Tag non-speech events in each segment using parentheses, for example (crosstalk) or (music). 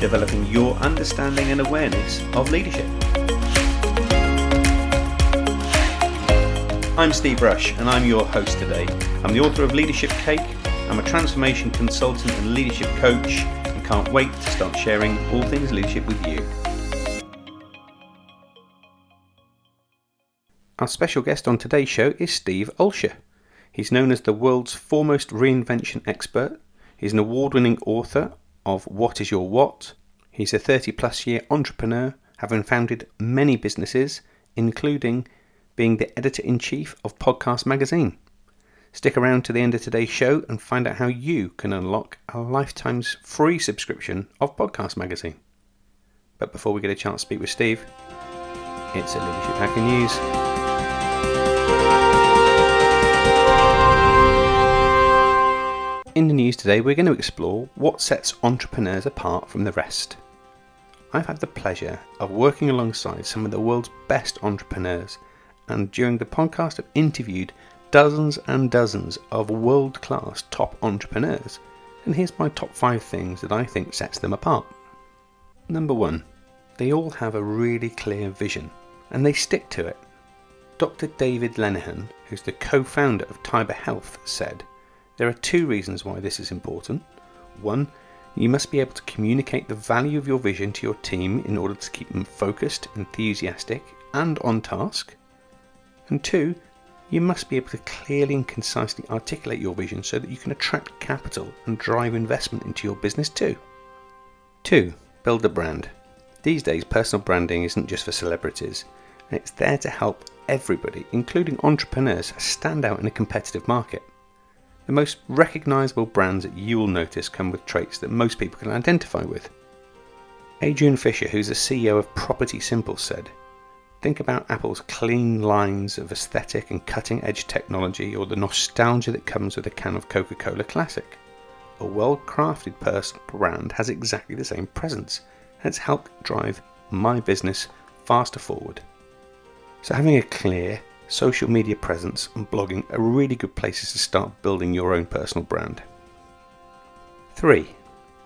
developing your understanding and awareness of leadership. I'm Steve Rush, and I'm your host today. I'm the author of Leadership Cake, I'm a transformation consultant and leadership coach, and can't wait to start sharing all things leadership with you. Our special guest on today's show is Steve Olsher. He's known as the world's foremost reinvention expert. He's an award winning author of What is Your What? He's a 30 plus year entrepreneur, having founded many businesses, including being the editor in chief of Podcast Magazine. Stick around to the end of today's show and find out how you can unlock a lifetime's free subscription of Podcast Magazine. But before we get a chance to speak with Steve, it's a Leadership Hacker News. In the news today, we're going to explore what sets entrepreneurs apart from the rest. I've had the pleasure of working alongside some of the world's best entrepreneurs, and during the podcast, I've interviewed dozens and dozens of world class top entrepreneurs. And here's my top five things that I think sets them apart. Number one, they all have a really clear vision and they stick to it. Dr. David Lenihan, who's the co founder of Tiber Health, said, there are two reasons why this is important. One, you must be able to communicate the value of your vision to your team in order to keep them focused, enthusiastic, and on task. And two, you must be able to clearly and concisely articulate your vision so that you can attract capital and drive investment into your business too. 2. Build a brand. These days, personal branding isn't just for celebrities, it's there to help everybody, including entrepreneurs, stand out in a competitive market. The most recognisable brands that you will notice come with traits that most people can identify with. Adrian Fisher, who's the CEO of Property Simple, said, Think about Apple's clean lines of aesthetic and cutting edge technology, or the nostalgia that comes with a can of Coca Cola Classic. A well crafted personal brand has exactly the same presence, and it's helped drive my business faster forward. So, having a clear, social media presence and blogging are really good places to start building your own personal brand. 3.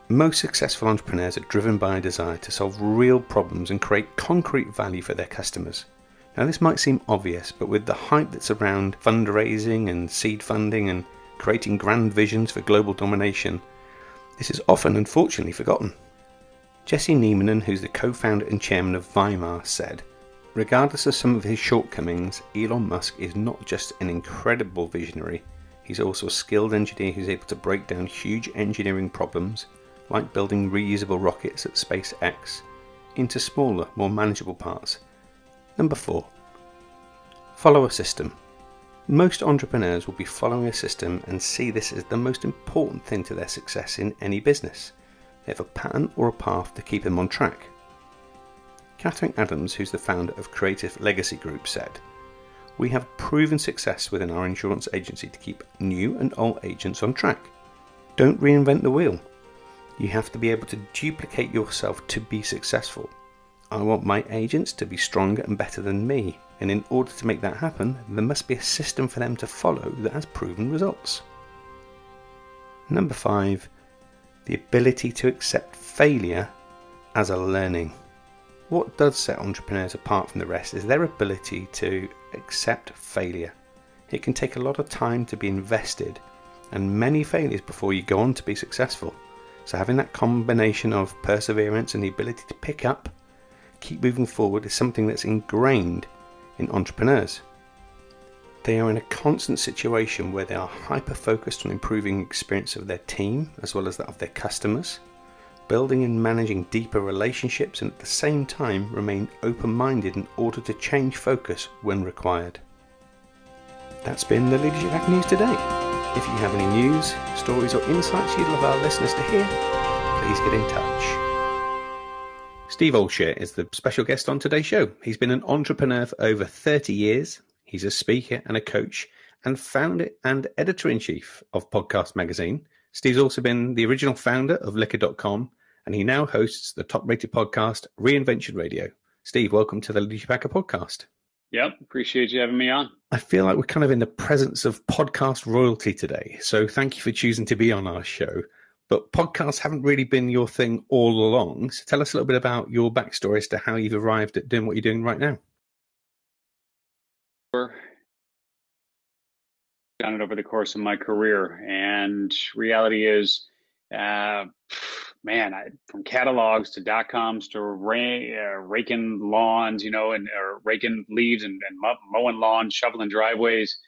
Most successful entrepreneurs are driven by a desire to solve real problems and create concrete value for their customers. Now, this might seem obvious, but with the hype that's around fundraising and seed funding and creating grand visions for global domination, this is often unfortunately forgotten. Jesse Nieminen, who's the co founder and chairman of Weimar, said, Regardless of some of his shortcomings, Elon Musk is not just an incredible visionary, he's also a skilled engineer who's able to break down huge engineering problems, like building reusable rockets at SpaceX, into smaller, more manageable parts. Number 4. Follow a system. Most entrepreneurs will be following a system and see this as the most important thing to their success in any business. They have a pattern or a path to keep them on track. Catherine Adams, who's the founder of Creative Legacy Group, said, We have proven success within our insurance agency to keep new and old agents on track. Don't reinvent the wheel. You have to be able to duplicate yourself to be successful. I want my agents to be stronger and better than me, and in order to make that happen, there must be a system for them to follow that has proven results. Number five, the ability to accept failure as a learning. What does set entrepreneurs apart from the rest is their ability to accept failure. It can take a lot of time to be invested and many failures before you go on to be successful. So, having that combination of perseverance and the ability to pick up, keep moving forward is something that's ingrained in entrepreneurs. They are in a constant situation where they are hyper focused on improving the experience of their team as well as that of their customers building and managing deeper relationships, and at the same time remain open minded in order to change focus when required. That's been the Leadership Hack News today. If you have any news, stories, or insights you'd love our listeners to hear, please get in touch. Steve Olsher is the special guest on today's show. He's been an entrepreneur for over 30 years. He's a speaker and a coach and founder and editor in chief of Podcast Magazine. Steve's also been the original founder of Liquor.com and he now hosts the top rated podcast Reinvention Radio. Steve, welcome to the Leadership Hacker podcast. Yep, appreciate you having me on. I feel like we're kind of in the presence of podcast royalty today. So thank you for choosing to be on our show but podcasts haven't really been your thing all along. So tell us a little bit about your backstory as to how you've arrived at doing what you're doing right now. Done it over the course of my career, and reality is, uh, man, I, from catalogs to dot coms to uh, raking lawns, you know, and raking leaves and, and mowing lawns, shoveling driveways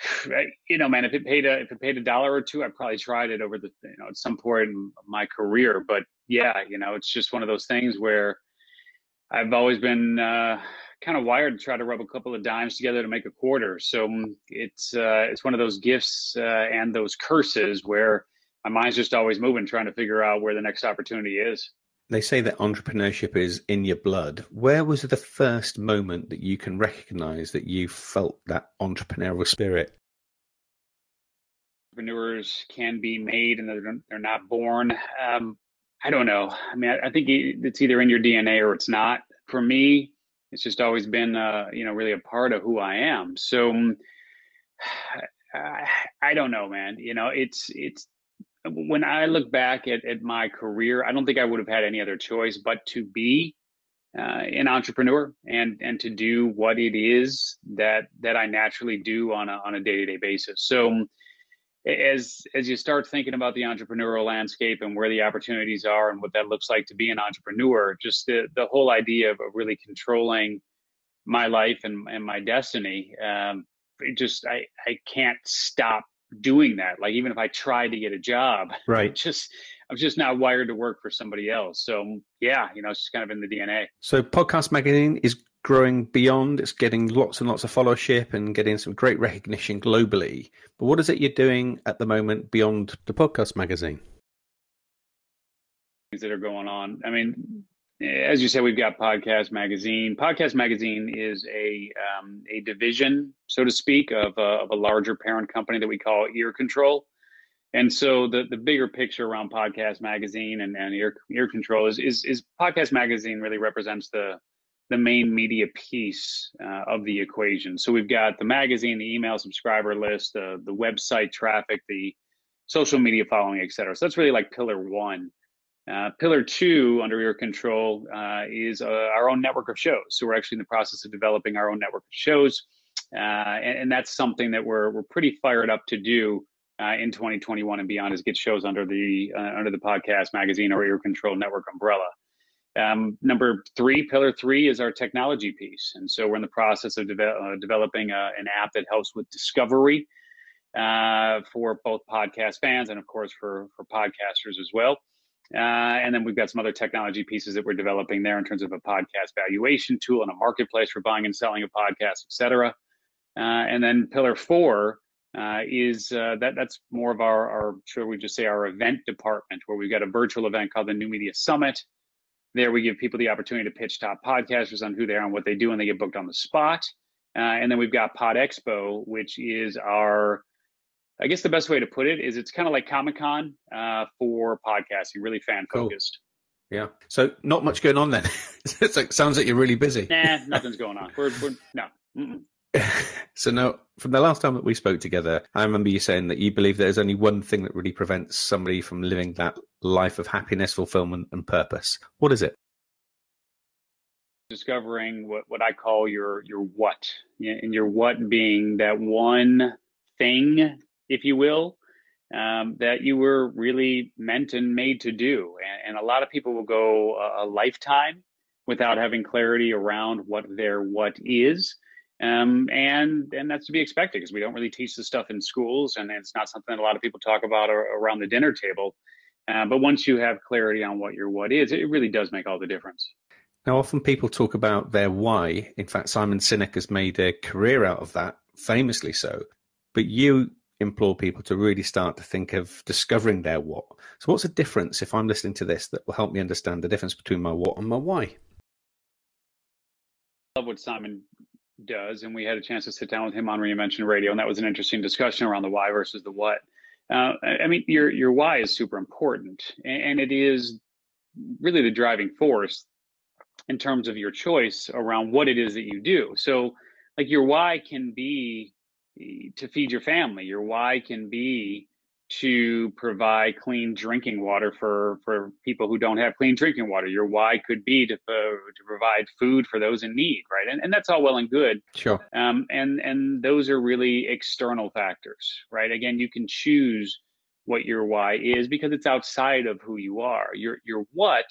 (sighs) you know, man, if it paid a if it paid a dollar or two, I probably tried it over the you know at some point in my career. But yeah, you know, it's just one of those things where I've always been uh, kind of wired to try to rub a couple of dimes together to make a quarter. So mm, it's uh, it's one of those gifts uh, and those curses where my mind's just always moving, trying to figure out where the next opportunity is they say that entrepreneurship is in your blood. Where was the first moment that you can recognize that you felt that entrepreneurial spirit? Entrepreneurs can be made and they're, they're not born. Um, I don't know. I mean, I, I, think it's either in your DNA or it's not. For me, it's just always been, uh, you know, really a part of who I am. So (sighs) I, I don't know, man. You know, it's it's when I look back at, at my career, I don't think I would have had any other choice but to be uh, an entrepreneur and and to do what it is that that I naturally do on a on a day to day basis. So as as you start thinking about the entrepreneurial landscape and where the opportunities are and what that looks like to be an entrepreneur, just the the whole idea of, of really controlling my life and and my destiny, um, just I I can't stop doing that. Like even if I tried to get a job, (laughs) right? Just I'm just not wired to work for somebody else. So mm, yeah, you know, it's just kind of in the DNA. So Podcast Magazine is growing beyond. It's getting lots and lots of followership and getting some great recognition globally. But what is it you're doing at the moment beyond the Podcast Magazine? Things that are going on. I mean, as you said, we've got Podcast Magazine. Podcast Magazine is a um, a division, so to speak, of a, of a larger parent company that we call Ear Control. And so the, the bigger picture around Podcast Magazine and, and Ear, Ear Control is, is is Podcast Magazine really represents the the main media piece uh, of the equation. So we've got the magazine, the email subscriber list, uh, the website traffic, the social media following, et cetera. So that's really like pillar one. Uh, pillar two under Ear Control uh, is uh, our own network of shows. So we're actually in the process of developing our own network of shows, uh, and, and, that's something that we're we're pretty fired up to do uh, in 2021 and beyond. Is get shows under the under the podcast magazine or Ear Control network umbrella. Um, number three, pillar three, is our technology piece, and so we're in the process of de- developing a, an app that helps with discovery for both podcast fans and, of course, for for podcasters as well. Uh, and then we've got some other technology pieces that we're developing there in terms of a podcast valuation tool and a marketplace for buying and selling a podcast, et cetera. Uh, and then pillar four uh, is uh, that that's more of our, our, should we just say, our event department, where we've got a virtual event called the New Media Summit. There, we give people the opportunity to pitch top podcasters on who they are and what they do, and they get booked on the spot. Uh, and then we've got Pod Expo, which is our I guess the best way to put it is it's kind of like Comic Con uh, for podcasting, really fan focused. Cool. Yeah. So not much going on then. (laughs) it like, sounds like you're really busy. Nah, nothing's going on. We're, we're no. (laughs) so now, from the last time that we spoke together, I remember you saying that you believe there's only one thing that really prevents somebody from living that life of happiness, fulfillment, and purpose. What is it? Discovering what, what I call your your what, and your what being that one thing if you will, um, that you were really meant and made to do. And, and a lot of people will go a, a, lifetime without having clarity around what their what is. Um, and and that's to be expected because we don't really teach this stuff in schools, and it's not something that a lot of people talk about or, around the dinner table. Uh, but once you have clarity on what your what is, it really does make all the difference. Now, often people talk about their why. In fact, Simon Sinek has made a career out of that, famously so. But you implore people to really start to think of discovering their what. So, what's the difference if I'm listening to this that will help me understand the difference between my what and my why? I love what Simon does, and we had a chance to sit down with him on Reinvention Radio, and that was an interesting discussion around the why versus the what. Uh, I mean, your your why is super important, and it is really the driving force in terms of your choice around what it is that you do. So, like your why can be to feed your family. Your why can be to provide clean drinking water for for people who don't have clean drinking water. Your why could be to uh, to provide food for those in need, right? And and that's all well and good. Sure. Um, and and those are really external factors, right? Again, you can choose what your why is because it's outside of who you are. Your your what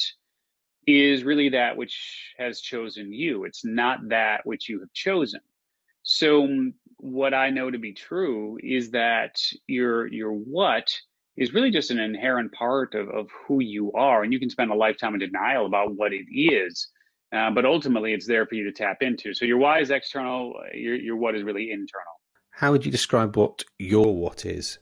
is really that which has chosen you. It's not that which you have chosen. So what I know to be true is that your your what is really just an inherent part of, of who you are. And you can spend a lifetime in denial about what it is. Uh, but ultimately it's there for you to tap into. So your why is external, your your what is really internal. How would you describe what your what is?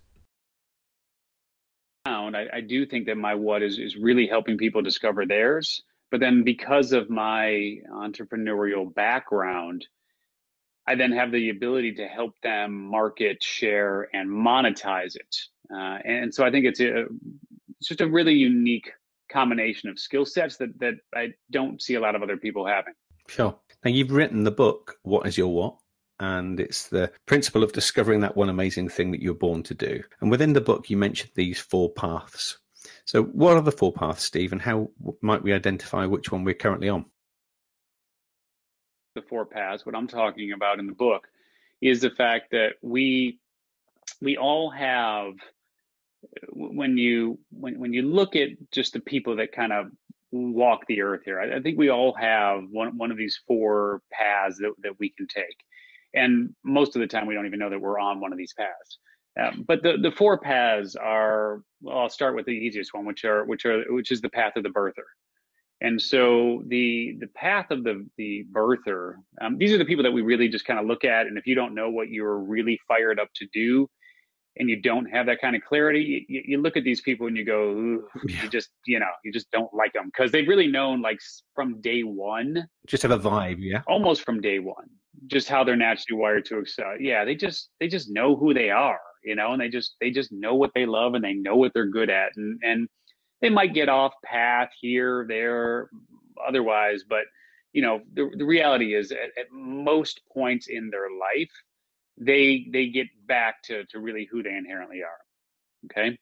I, I do think that my what is is really helping people discover theirs. But then because of my entrepreneurial background, I then have the ability to help them market, share, and monetize it. Uh, and so I think it's a it's just a really unique combination of skill sets that that I don't see a lot of other people having. Sure. Now you've written the book. What is your what? And it's the principle of discovering that one amazing thing that you're born to do. And within the book, you mentioned these four paths. So, what are the four paths, Steve, and how might we identify which one we're currently on? The four paths, what I'm talking about in the book, is the fact that we we all have when you when when you look at just the people that kind of walk the earth here, I, I think we all have one one of these four paths that, that we can take. And most of the time, we don't even know that we're on one of these paths. Um, but the, the four paths are well, I'll start with the easiest one, which are which are which is the path of the birther. And so the the path of the the birther, um, these are the people that we really just kind of look at. And if you don't know what you're really fired up to do, and you don't have that kind of clarity, you, you look at these people and you go, yeah. you just you know you just don't like them because they've really known like from day one, just have a vibe, yeah, almost from day one, just how they're naturally wired to excel. Yeah, they just they just know who they are, you know, and they just they just know what they love and they know what they're good at, and and they might get off path here, there, otherwise, but you know, the, the reality is at, at most points in their life, they they get back to to really who they inherently are. Okay,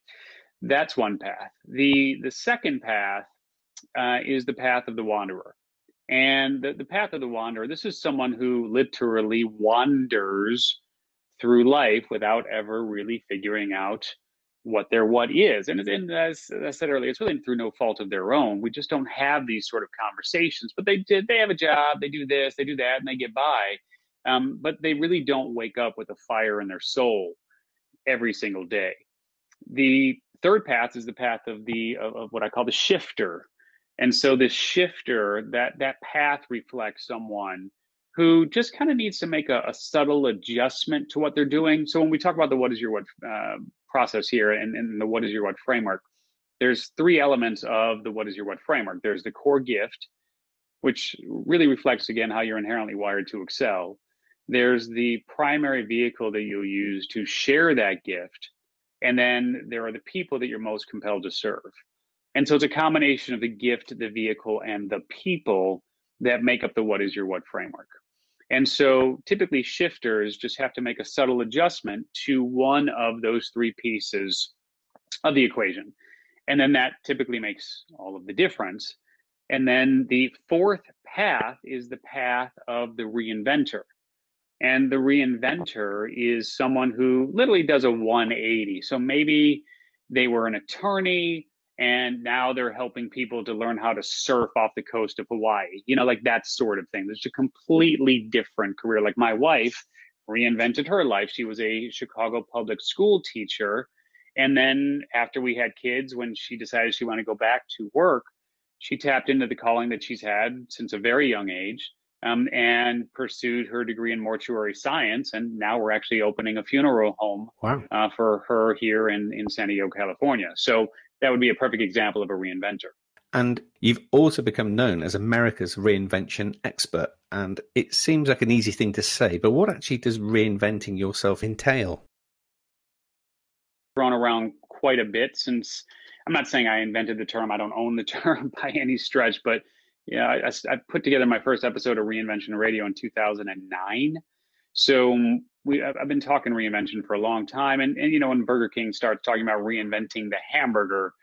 that's one path. the The second path uh, is the path of the wanderer, and the, the path of the wanderer. This is someone who literally wanders through life without ever really figuring out what their what is. And, and as, I said earlier, it's really through no fault of their own. We just don't have these sort of conversations. But they did. They have a job. They do this. They do that, and they get by. Um, but they really don't wake up with a fire in their soul every single day. The third path is the path of the of, of what I call the shifter. And so this shifter, that that path reflects someone who just kind of needs to make a, a, subtle adjustment to what they're doing. So when we talk about the what is your what uh, process here and, and the what is your what framework, there's three elements of the what is your what framework. There's the core gift, which really reflects again how you're inherently wired to excel. There's the primary vehicle that you'll use to share that gift. And then there are the people that you're most compelled to serve. And so it's a combination of the gift, the vehicle, and the people that make up the what is your what framework. And so typically shifters just have to make a subtle adjustment to one of those three pieces of the equation. And then that typically makes all of the difference. And then the fourth path is the path of the reinventor. And the reinventor is someone who literally does a 180. So maybe they were an attorney, and now they're helping people to learn how to surf off the coast of Hawaii. You know, like that sort of thing. It's a completely different career. Like my wife reinvented her life. She was a Chicago public school teacher. And then after we had kids, when she decided she wanted to go back to work, she tapped into the calling that she's had since a very young age. um, and pursued her degree in mortuary science. And now we're actually opening a funeral home wow. uh, for her here in, in San Diego, California. So that would be a perfect example of a reinventor. And you've also become known as America's reinvention expert. And it seems like an easy thing to say, but what actually does reinventing yourself entail? Thrown around quite a bit since I'm not saying I invented the term, I don't own the (laughs) term by any stretch, but yeah, I, I, put together my first episode of Reinvention Radio in 2009. So we, I've been talking reinvention for a long time, and, and you know when Burger King starts talking about reinventing the hamburger,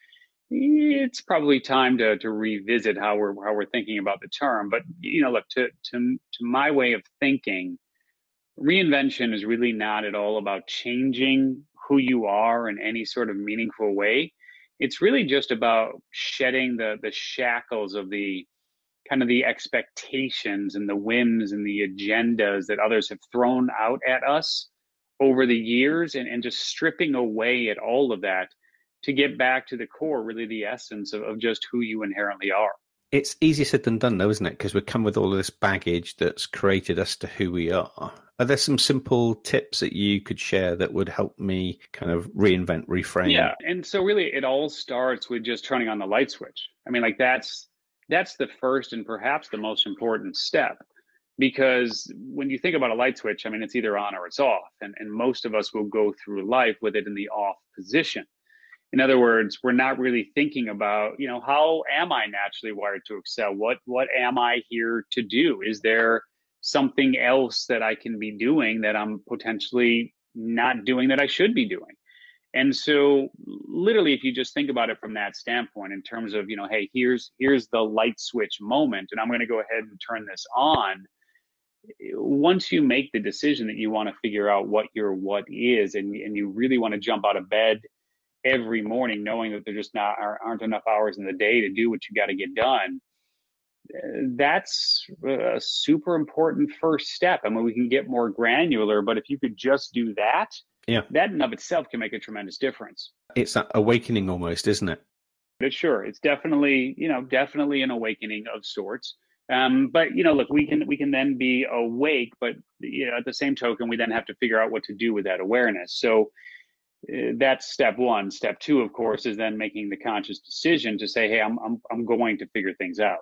it's probably time to to revisit how we're how we're thinking about the term. But you know, look to to to my way of thinking, reinvention is really not at all about changing who you are in any sort of meaningful way. It's really just about shedding the the shackles of the kind of the expectations and the whims and the agendas that others have thrown out at us over the years and, and just stripping away at all of that to get back to the core, really the essence of, of just who you inherently are. It's easier said than done, though, isn't it? Because we come with all of this baggage that's created us to who we are. Are there some simple tips that you could share that would help me kind of reinvent, reframe? Yeah. And so, really, it all starts with just turning on the light switch. I mean, like, that's that's the first and perhaps the most important step because when you think about a light switch i mean it's either on or it's off and, and most of us will go through life with it in the off position. In other words we're not really thinking about you know how am i naturally wired to excel? What what am i here to do? Is there something else that i can be doing that i'm potentially not doing that i should be doing and so literally if you just think about it from that standpoint in terms of, you know, hey, here's here's the light switch moment and I'm going to go ahead and turn this on. Once you make the decision that you want to figure out what your what is and and you really want to jump out of bed every morning knowing that there just not aren't enough hours in the day to do what you got to get done that's a super important first step. I mean, we can get more granular, but if you could just do that, yeah. That in of itself can make a tremendous difference. It's that awakening almost, isn't it? But sure, it's definitely, you know, definitely an awakening of sorts. Um, but you know, look, we can we can then be awake, but you know, at the same token, we then have to figure out what to do with that awareness. So uh, that's step one. Step two, of course, is then making the conscious decision to say, "Hey, I'm I'm I'm going to figure things out."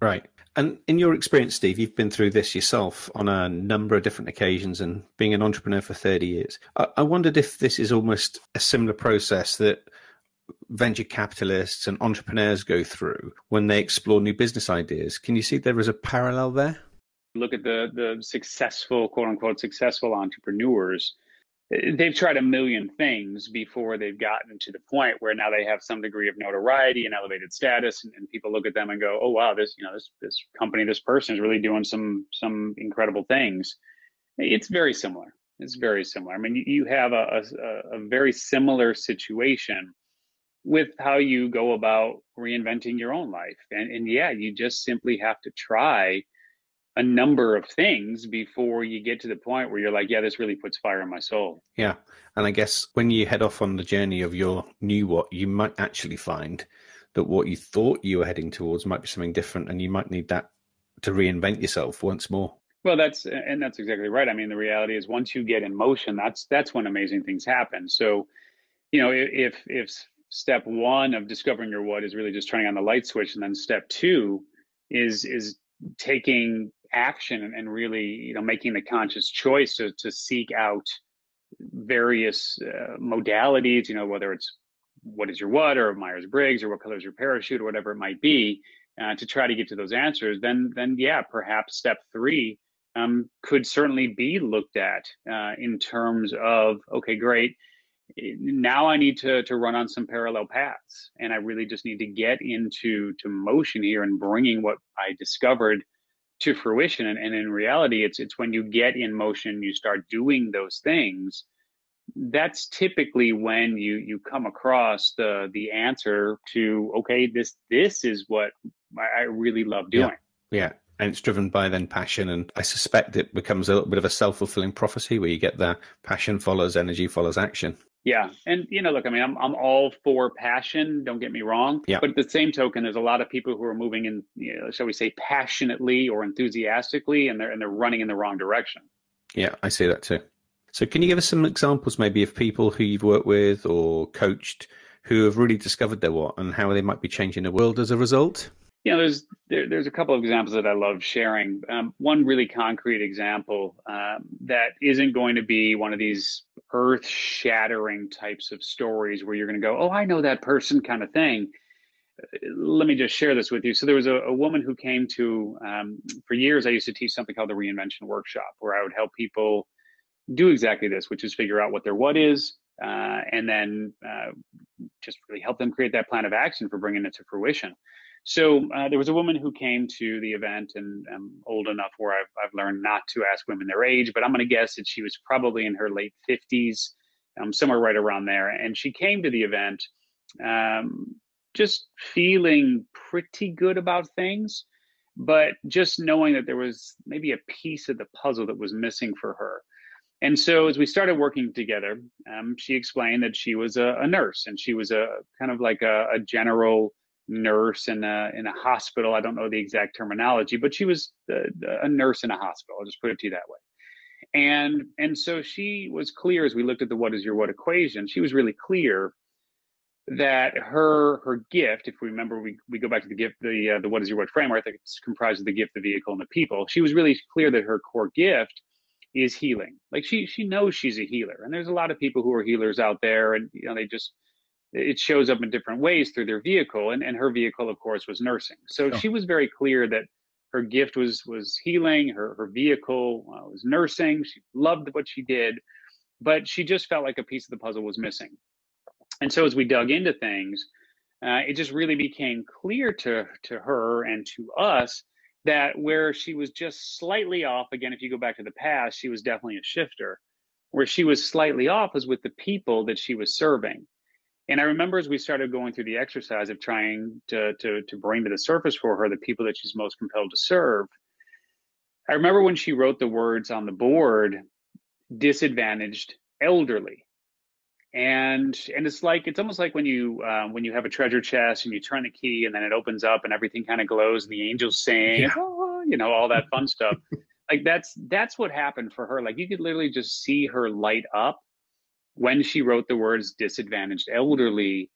Right. And in your experience, Steve, you've been through this yourself on a number of different occasions and being an entrepreneur for 30 years. I, I wondered if this is almost a similar process that venture capitalists and entrepreneurs go through when they explore new business ideas. Can you see there is a parallel there? Look at the the successful, quote unquote, successful entrepreneurs they've tried a million things before they've gotten to the point where now they have some degree of notoriety and elevated status and, and, people look at them and go oh wow this you know this this company this person is really doing some some incredible things. It's very similar. It's mm-hmm. very similar. I mean you, you have a, a, a very similar situation with how you go about reinventing your own life. And and yeah you just simply have to try a number of things before you get to the point where you're like, yeah, this really puts fire in my soul. Yeah. And I guess when you head off on the journey of your new what, you might actually find that what you thought you were heading towards might be something different and you might need that to reinvent yourself once more. Well, that's and that's exactly right. I mean, the reality is once you get in motion, that's that's when amazing things happen. So, you know, if if step 1 of discovering your what is really just turning on the light switch and then step 2 is is taking action and, really you know making the conscious choice to, to seek out various uh, modalities you know whether it's what is your what or myers-briggs or what color is your parachute or whatever it might be uh, to try to get to those answers then then yeah perhaps step three um, could certainly be looked at uh, in terms of okay great now i need to to run on some parallel paths and i really just need to get into to motion here and bringing what i discovered to fruition and, and in reality it's it's when you get in motion you start doing those things that's typically when you you come across the the answer to okay this this is what I really love doing. Yeah. yeah. And it's driven by then passion, and I suspect it becomes a little bit of a self fulfilling prophecy where you get that passion follows energy follows action. Yeah, and you know, look, I mean, I'm I'm all for passion. Don't get me wrong. Yeah. But at the same token, there's a lot of people who are moving in, you know, shall we say, passionately or enthusiastically, and they're and they're running in the wrong direction. Yeah, I see that too. So, can you give us some examples, maybe, of people who you've worked with or coached who have really discovered their what and how they might be changing the world as a result? You know, there's there, there's a couple of examples that I love sharing. Um, one really concrete example um, that isn't going to be one of these earth-shattering types of stories where you're going to go, "Oh, I know that person," kind of thing. Let me just share this with you. So there was a, a woman who came to um, for years. I used to teach something called the Reinvention Workshop, where I would help people do exactly this, which is figure out what their what is, uh, and then uh, just really help them create that plan of action for bringing it to fruition. So uh, there was a woman who came to the event, and I'm old enough where I've, I've learned not to ask women their age, but I'm going to guess that she was probably in her late 50s, um, somewhere right around there. And she came to the event um, just feeling pretty good about things, but just knowing that there was maybe a piece of the puzzle that was missing for her. And so as we started working together, um, she explained that she was a, a, nurse and she was a kind of like a, a general nurse in a in a hospital. I don't know the exact terminology, but she was a, a nurse in a hospital. I'll just put it to you that way. And and so she was clear as we looked at the what is your what equation. She was really clear that her her gift, if we remember, we, we go back to the gift, the uh, the what is your what framework. Think comprised of the gift, the vehicle, and the people. She was really clear that her core gift is healing. Like she she knows she's a healer, and there's a lot of people who are healers out there, and you know they just it shows up in different ways through their vehicle and, and her vehicle of course was nursing. So she was very clear that her gift was was healing her her vehicle uh, was nursing she loved what she did but she just felt like a piece of the puzzle was missing. And so as we dug into things uh, it just really became clear to to her and to us that where she was just slightly off again if you go back to the past she was definitely a shifter where she was slightly off was with the people that she was serving and I remember as we started going through the exercise of trying to, to, to bring to the surface for her the people that she's most compelled to serve, I remember when she wrote the words on the board, disadvantaged elderly. And and it's like it's almost like when you um, when you have a treasure chest and you turn the key and then it opens up and everything kind of glows and the angels sing, yeah. oh, you know, all that fun stuff. (laughs) Like that's that's what happened for her. Like you could literally just see her light up when she wrote the words disadvantaged elderly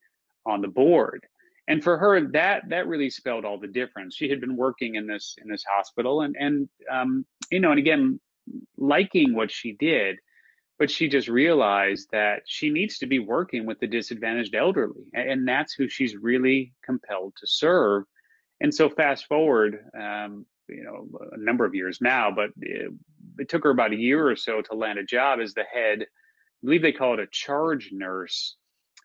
on the board. And for her that that really spelled all the difference. She had been working in this in this hospital and and um, you know and again liking what she did but she just realized that she needs to be working with the disadvantaged elderly and that's who she's really compelled to serve. And so fast forward um, you know a number of years now but it, it took her about a year or so to land a job as the head I believe they call it a charge nurse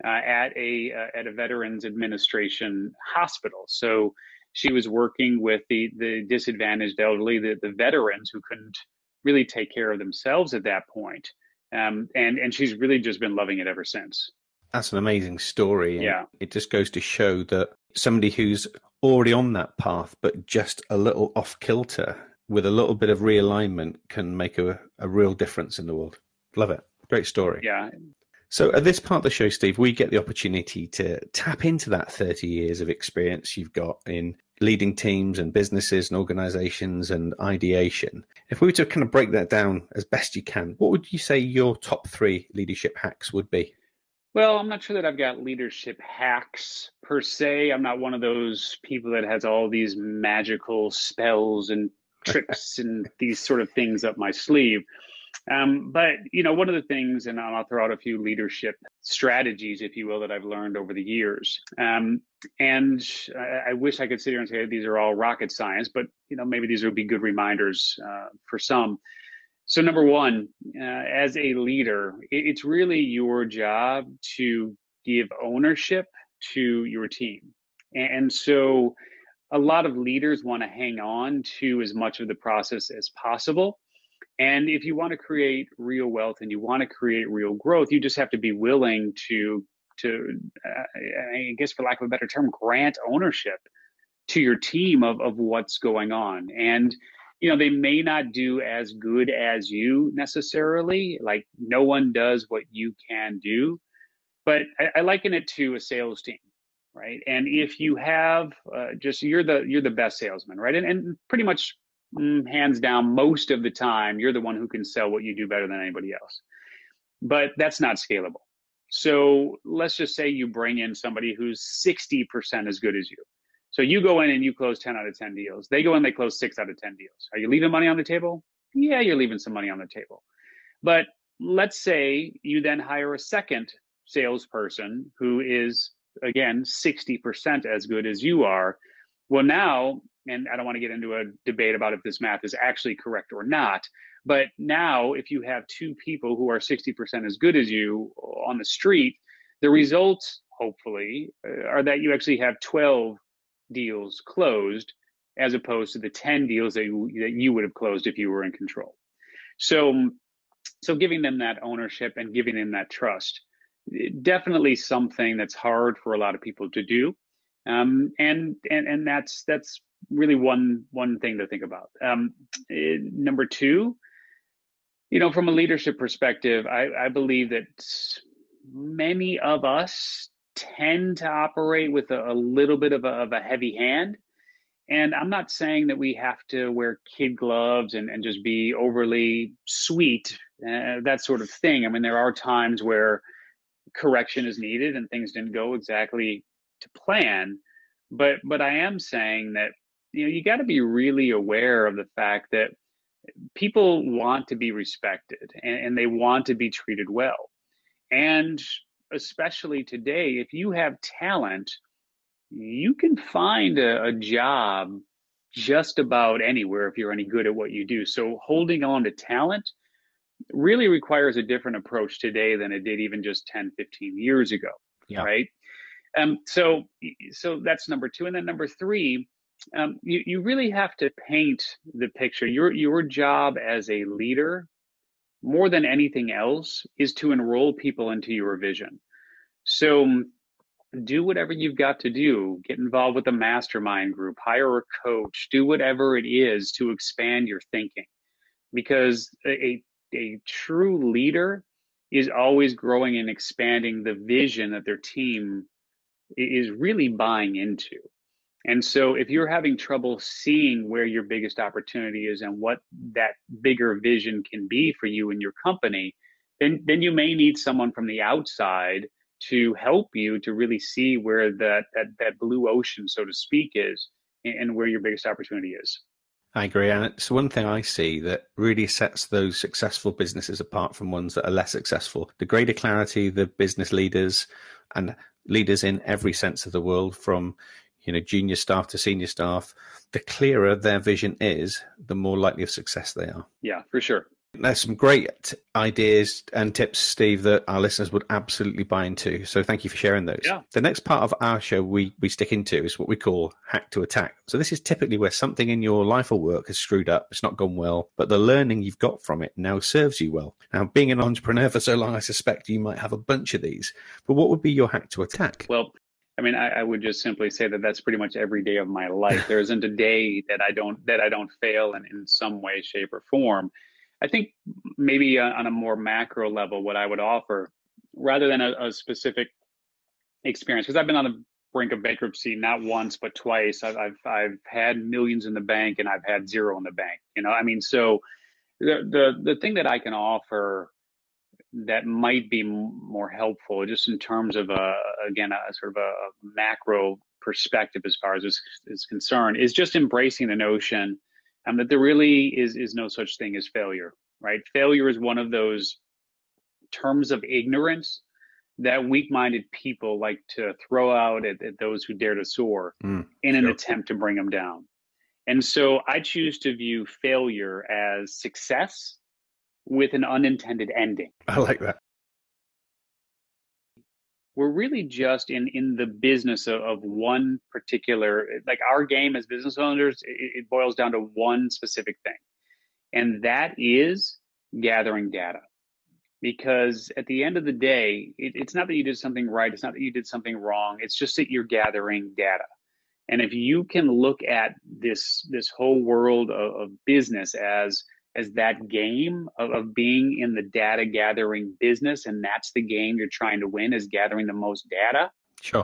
uh, at a uh, at a Veterans Administration hospital. So she was working with the the disadvantaged elderly, the, the veterans who couldn't really take care of themselves at that point. Um, and and she's really just been loving it ever since. That's an amazing story. yeah, it just goes to show that somebody who's already on that path, but just a little off kilter, with a little bit of realignment, can make a, a real difference in the world. Love it. Great story. Yeah. So at this part of the show, Steve, we get the opportunity to tap into that 30 years of experience you've got in leading teams and businesses and organizations and ideation. If we were to kind of break that down as best you can, what would you say your top three leadership hacks would be? Well, I'm not sure that I've got leadership hacks per se. I'm not one of those people that has all these magical spells and (laughs) tricks and these sort of things up my sleeve. Um, but you know, one of the things, and I'll throw out a few leadership strategies, if you will, that I've learned over the years. Um, and I, I, wish I could sit here and say these are all rocket science, but you know, maybe these would be good reminders uh, for some. So, number one, uh, as a leader, it, it's really your job to give ownership to your team, and, and so a lot of leaders want to hang on to as much of the process as possible and if you want to create real wealth and you want to create real growth, you just have to be willing to to uh, I guess for lack of a better term, grant ownership to your team of of what's going on. And you know, they may not do as good as you necessarily. Like no one does what you can do. but I, I liken it to a sales team right and if you have uh, just you're the you're the best salesman right and, and pretty much Mm, hands down most of the time you're the one who can sell what you do better than anybody else. But that's not scalable. So let's just say you bring in somebody who's 60% as good as you. So you go in and you close 10 out of 10 deals. They go in they close 6 out of 10 deals. Are you leaving money on the table? Yeah you're leaving some money on the table. But let's say you then hire a second salesperson who is again 60% as good as you are well now and i don't want to get into a debate about if this math is actually correct or not but now if you have two people who are 60% as good as you on the street the results hopefully uh, are that you actually have 12 deals closed as opposed to the 10 deals that you, that you would have closed if you were in control. So so giving them that ownership and giving them that trust definitely something that's hard for a lot of people to do um, and and and that's that's really one one thing to think about. Um, eh, number two you know from a leadership perspective I, I believe that many of us tend to operate with a, a little bit of a, of a heavy hand. And i'm not saying that we have to wear kid gloves and, and just be overly sweet uh, that sort of thing. I mean there are times where correction is needed and things didn't go exactly to plan but but i am saying that you know you got to be really aware of the fact that people want to be respected and, and they want to be treated well. And especially today if you have talent you can find a, a job just about anywhere if you're any good at what you do. So holding on to talent really requires a different approach today than it did even just 10 15 years ago yeah. right um, so so that's number two. And then number three um, you, you really have to paint the picture. Your your job as a leader more than anything else is to enroll people into your vision. So do whatever you've got to do. Get involved with a mastermind group hire a coach do whatever it is to expand your thinking. Because a, a true leader is always growing and expanding the vision that their team is really buying into. And so if you're having trouble seeing where your biggest opportunity is and what that bigger vision can be for you and your company, then then you may need someone from the outside to help you to really see where that that, that blue ocean, so to speak, is and where your biggest opportunity is. I agree. And it's one thing I see that really sets those successful businesses apart from ones that are less successful. The greater clarity the business leaders and leaders in every sense of the world, from you know junior staff to senior staff, the clearer their vision is, the more likely of success they are. Yeah, for sure. There's some great ideas and tips, Steve, that our listeners would absolutely buy into. So thank you for sharing those. Yeah. The next part of our show we, we stick into is what we call hack to attack. So this is typically where something in your life or work has screwed up, it's not gone well, but the learning you've got from it now serves you well. Now, being an entrepreneur for so long, I suspect you might have a bunch of these. But what would be your hack to attack? Well, I mean, I, I, would just simply say that that's pretty much every day of my life. (laughs) There isn't a day that I don't that I don't fail in, in some way, shape, or form. I think maybe uh, on a more macro level, what I would offer, rather than a, a specific experience, because I've been on the brink of bankruptcy not once but twice. I've, I've I've had millions in the bank and I've had zero in the bank. You know, I mean, so the the the thing that I can offer that might be more helpful, just in terms of a again a sort of a macro perspective as far as this is concerned, is just embracing the notion um, that there really is is no such thing as failure, right? Failure is one of those terms of ignorance that weak-minded people like to throw out at, at those who dare to soar mm, in an sure. attempt to bring them down. And so I choose to view failure as success with an unintended ending. I like that we're really just in in the business of, of one particular like our game as business owners it, it, boils down to one specific thing. And that is gathering data. Because at the end of the day it, it's not that you did something right it's not that you did something wrong it's just that you're gathering data. And if you can look at this this whole world of, of business as as that game of, of being in the data gathering business, and that's the game you're trying to win is gathering the most data. Sure.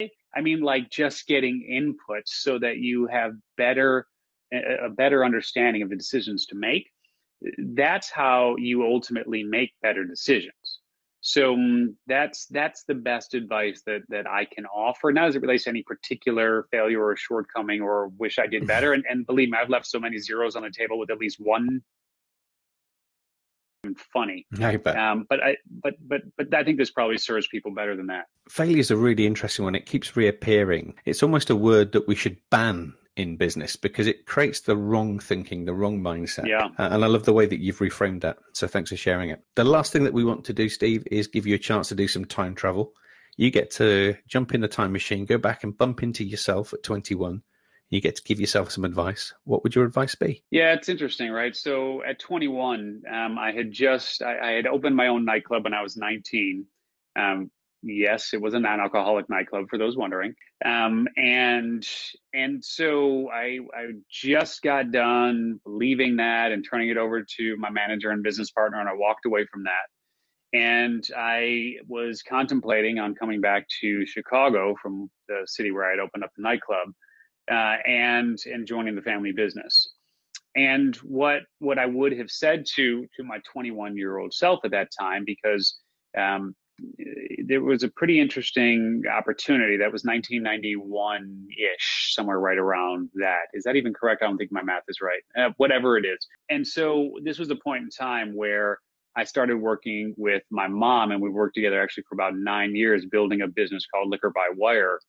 I mean, like just getting inputs so that you have better a better understanding of the decisions to make. That's how you ultimately make better decisions. So um, that's that's the best advice that that I can offer. Not as it relates to any particular failure or shortcoming or wish I did better. And, and believe me, I've left so many zeros on the table with at least one funny. I bet. Um, but I but but but I think this probably serves people better than that. Failure is a really interesting one. It keeps reappearing. It's almost a word that we should ban in business because it creates the wrong thinking, the wrong mindset. Yeah. And I love the way that you've reframed that. So thanks for sharing it. The last thing that we want to do, Steve, is give you a chance to do some time travel. You get to jump in the time machine, go back and bump into yourself at 21. You get to give yourself some advice. What would your advice be? Yeah, it's interesting, right? So at 21, um, I had just I, I, had opened my own nightclub when I was 19. Um, yes, it was a non-alcoholic nightclub for those wondering. Um, and and so I I just got done leaving that and turning it over to my manager and business partner, and I walked away from that. And I was contemplating on coming back to Chicago from the city where I had opened up the nightclub, uh, and and joining the family business. And what what I would have said to to my 21 year old self at that time, because um, there was a pretty interesting opportunity that was 1991 ish, somewhere right around that. Is that even correct? I don't think my math is right. Uh, whatever it is. And so this was a point in time where I started working with my mom, and we worked together actually for about nine years, building a business called Liquor by Wire.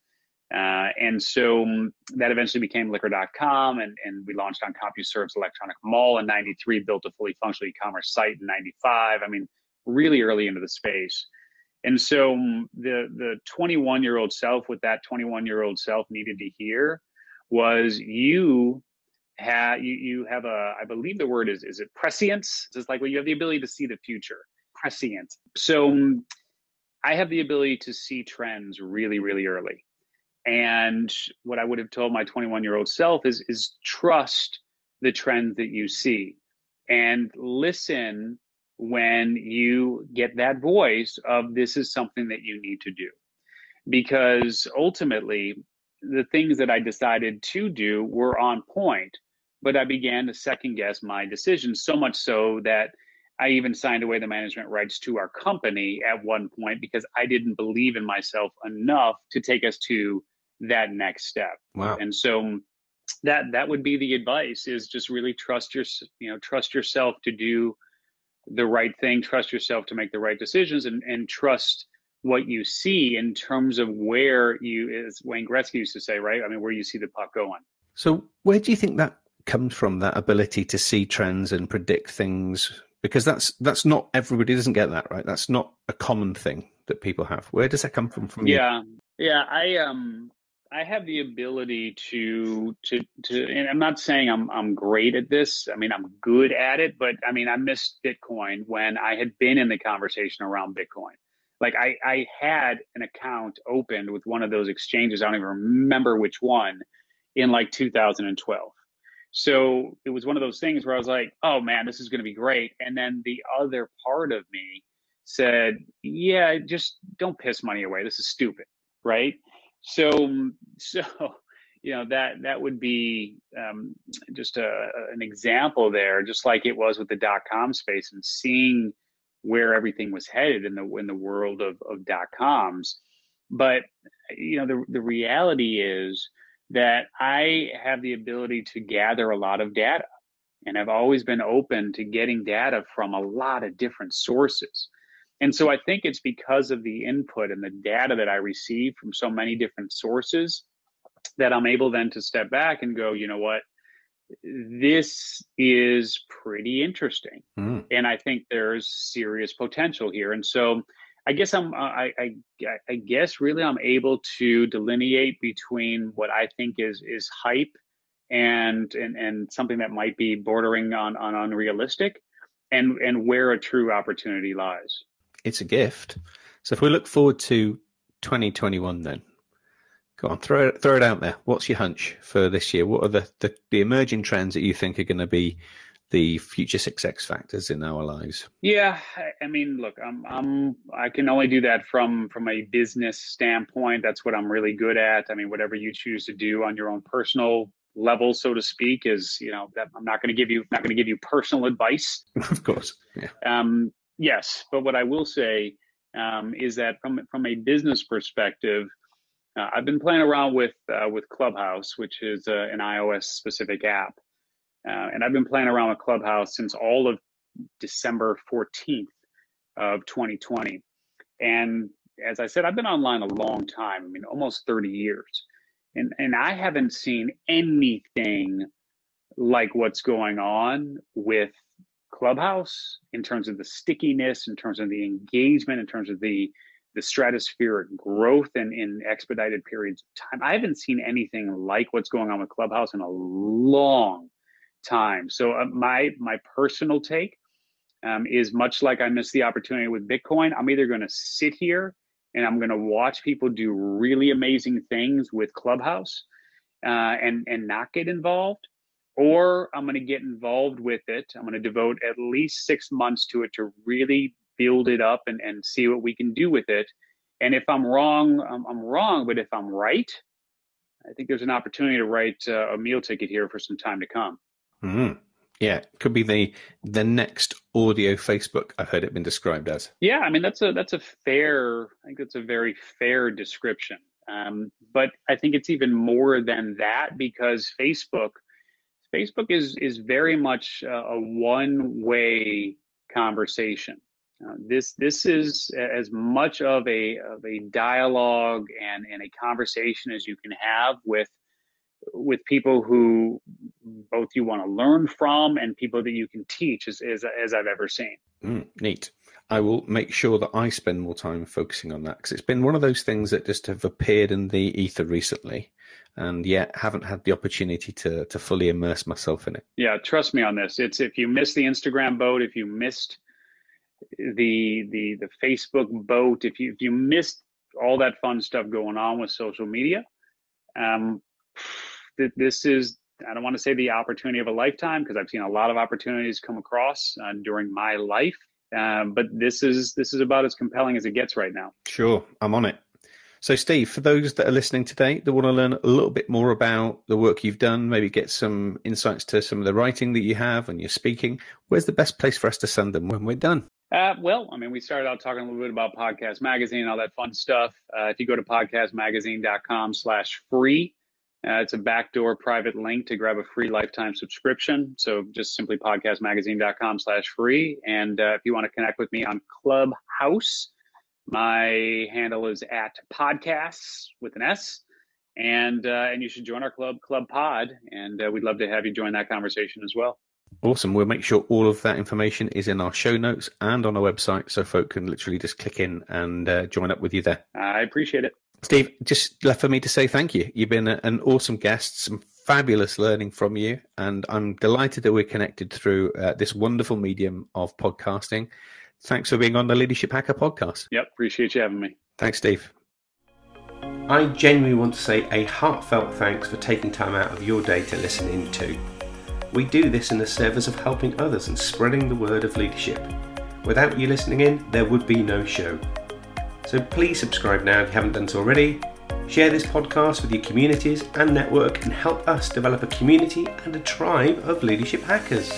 Uh, and so um, that eventually became liquor.com, and, and we launched on CompuServe's Electronic Mall in 93, built a fully functional e commerce site in 95. I mean, really early into the space. And so um, the the 21 year old self, what that 21 year old self needed to hear was you have you, you have a I believe the word is is it prescience? It's like well you have the ability to see the future. Prescient. So um, I have the ability to see trends really really early. And what I would have told my 21 year old self is is trust the trends that you see and listen when you get that voice of this is something that you need to do. Because ultimately, the things that I decided to do were on point, but I began to second guess my decisions so much so that I even signed away the management rights to our company at one point because I didn't believe in myself enough to take us to that next step. Wow. And so that that would be the advice is just really trust your you know trust yourself to do the right thing, trust yourself to make the right decisions, and, and trust what you see in terms of where you, as Wayne Gretzky used to say, right? I mean, where you see the puck going. So, where do you think that comes from? That ability to see trends and predict things, because that's that's not everybody doesn't get that, right? That's not a common thing that people have. Where does that come from? From yeah, you? yeah. I um, I have the ability to to to and I'm not saying I'm I'm great at this. I mean, I'm good at it, but I mean, I missed Bitcoin when I had been in the conversation around Bitcoin. Like I I had an account opened with one of those exchanges. I don't even remember which one in like 2012. So it was one of those things where I was like, "Oh man, this is going to be great." And then the other part of me said, "Yeah, just don't piss money away. This is stupid." Right? So, (laughs) so you know that that would be um, just a, an example there, just like it was with the dot com space and seeing where everything was headed in the in the world of, of dot coms. But you know the the reality is that I have the ability to gather a lot of data, and I've always been open to getting data from a lot of different sources. And so I think it's because of the input and the data that I receive from so many different sources that I'm able then to step back and go, you know what? This is pretty interesting. Mm. And I think there's serious potential here. And so I guess I'm, I, I, I guess really I'm able to delineate between what I think is, is hype and, and, and something that might be bordering on, on unrealistic and, and where a true opportunity lies it's a gift. So if we look forward to 2021, then Go on, throw it, throw it out there. What's your hunch for this year? What are the, the, the emerging trends that you think are going to be the future success factors in our lives? Yeah, I mean, look, I'm, I'm, I can only do that from from a business standpoint. That's what I'm really good at. I mean, whatever you choose to do on your own personal level, so to speak, is you know that I'm not going to give you not going to give you personal advice. (laughs) of course, yeah. Um, yes, but what I will say um, is that from from a business perspective. Uh, I've been playing around with uh, with Clubhouse, which is uh, an iOS specific app, uh, and I've been playing around with Clubhouse since all of December 14th of 2020. And as I said, I've been online a long time. I mean, almost 30 years. And, and I haven't seen anything like what's going on with Clubhouse in terms of the stickiness, in terms of the engagement, in terms of the the stratospheric growth and in expedited periods of time. I haven't seen anything like what's going on with Clubhouse in a long, time. So uh, my my personal take um, is much like I missed the opportunity with Bitcoin. I'm either going to sit here and I'm going to watch people do really amazing things with Clubhouse uh, and and not get involved, or I'm going to get involved with it. I'm going to devote at least six months to it to really build it up and, and see what we can do with it. And if I'm wrong, I'm, I'm wrong. But if I'm right, I think there's an opportunity to write uh, a meal ticket here for some time to come. Mm. Yeah, could be the the next audio Facebook. I've heard it been described as. Yeah, I mean that's a that's a fair. I think that's a very fair description. Um, but I think it's even more than that because Facebook, Facebook is is very much a one way conversation. Uh, this this is as much of a of a dialogue and and a conversation as you can have with with people who both you want to learn from and people that you can teach as, as, as I've ever seen. Mm, neat. I will make sure that I spend more time focusing on that because it's been one of those things that just have appeared in the ether recently and yet haven't had the opportunity to to fully immerse myself in it. Yeah, trust me on this. It's if you missed the Instagram boat, if you missed the the the Facebook boat, if you if you missed all that fun stuff going on with social media, um, this is I don't want to say the opportunity of a lifetime because I've seen a lot of opportunities come across uh, during my life. Um, but this is this is about as compelling as it gets right now. Sure, I'm on it. So, Steve, for those that are listening today that want to learn a little bit more about the work you've done, maybe get some insights to some of the writing that you have and your speaking, where's the best place for us to send them when we're done? Uh, well, I mean, we started out talking a little bit about Podcast Magazine, all that fun stuff. Uh, if you go to podcastmagazine.com slash free, uh, it's a backdoor private link to grab a free lifetime subscription. So just simply podcastmagazine.com slash free. And uh, if you want to connect with me on Clubhouse, my handle is at podcasts with an S. And uh, and you should join our club, Club Pod, and uh, we'd love to have you join that conversation as well. Awesome. We'll make sure all of that information is in our show notes and on our website so folk can literally just click in and uh, join up with you there. I appreciate it. Steve, just left for me to say thank you. You've been an awesome guest, some fabulous learning from you, and I'm delighted that we're connected through uh, this wonderful medium of podcasting. Thanks for being on the Leadership Hacker podcast. Yep, appreciate you having me. Thanks, Steve. I genuinely want to say a heartfelt thanks for taking time out of your day to listen in to. We do this in the service of helping others and spreading the word of leadership. Without you listening in, there would be no show. So please subscribe now if you haven't done so already. Share this podcast with your communities and network and help us develop a community and a tribe of leadership hackers.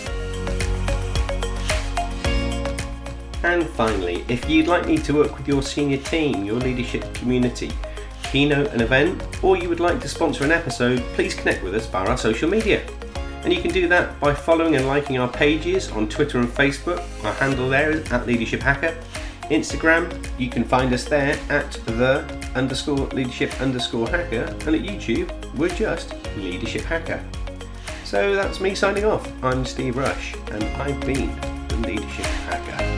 And finally, if you'd like me to work with your senior team, your leadership community, keynote an event, or you would like to sponsor an episode, please connect with us via our social media. And you can do that by following and liking our pages on Twitter and Facebook. Our handle there is at Leadership Hacker Instagram, you can find us there at the underscore leadership underscore hacker, and at YouTube, we're just Leadership Hacker. So that's me signing off. I'm Steve Rush, and I've been the Leadership Hacker.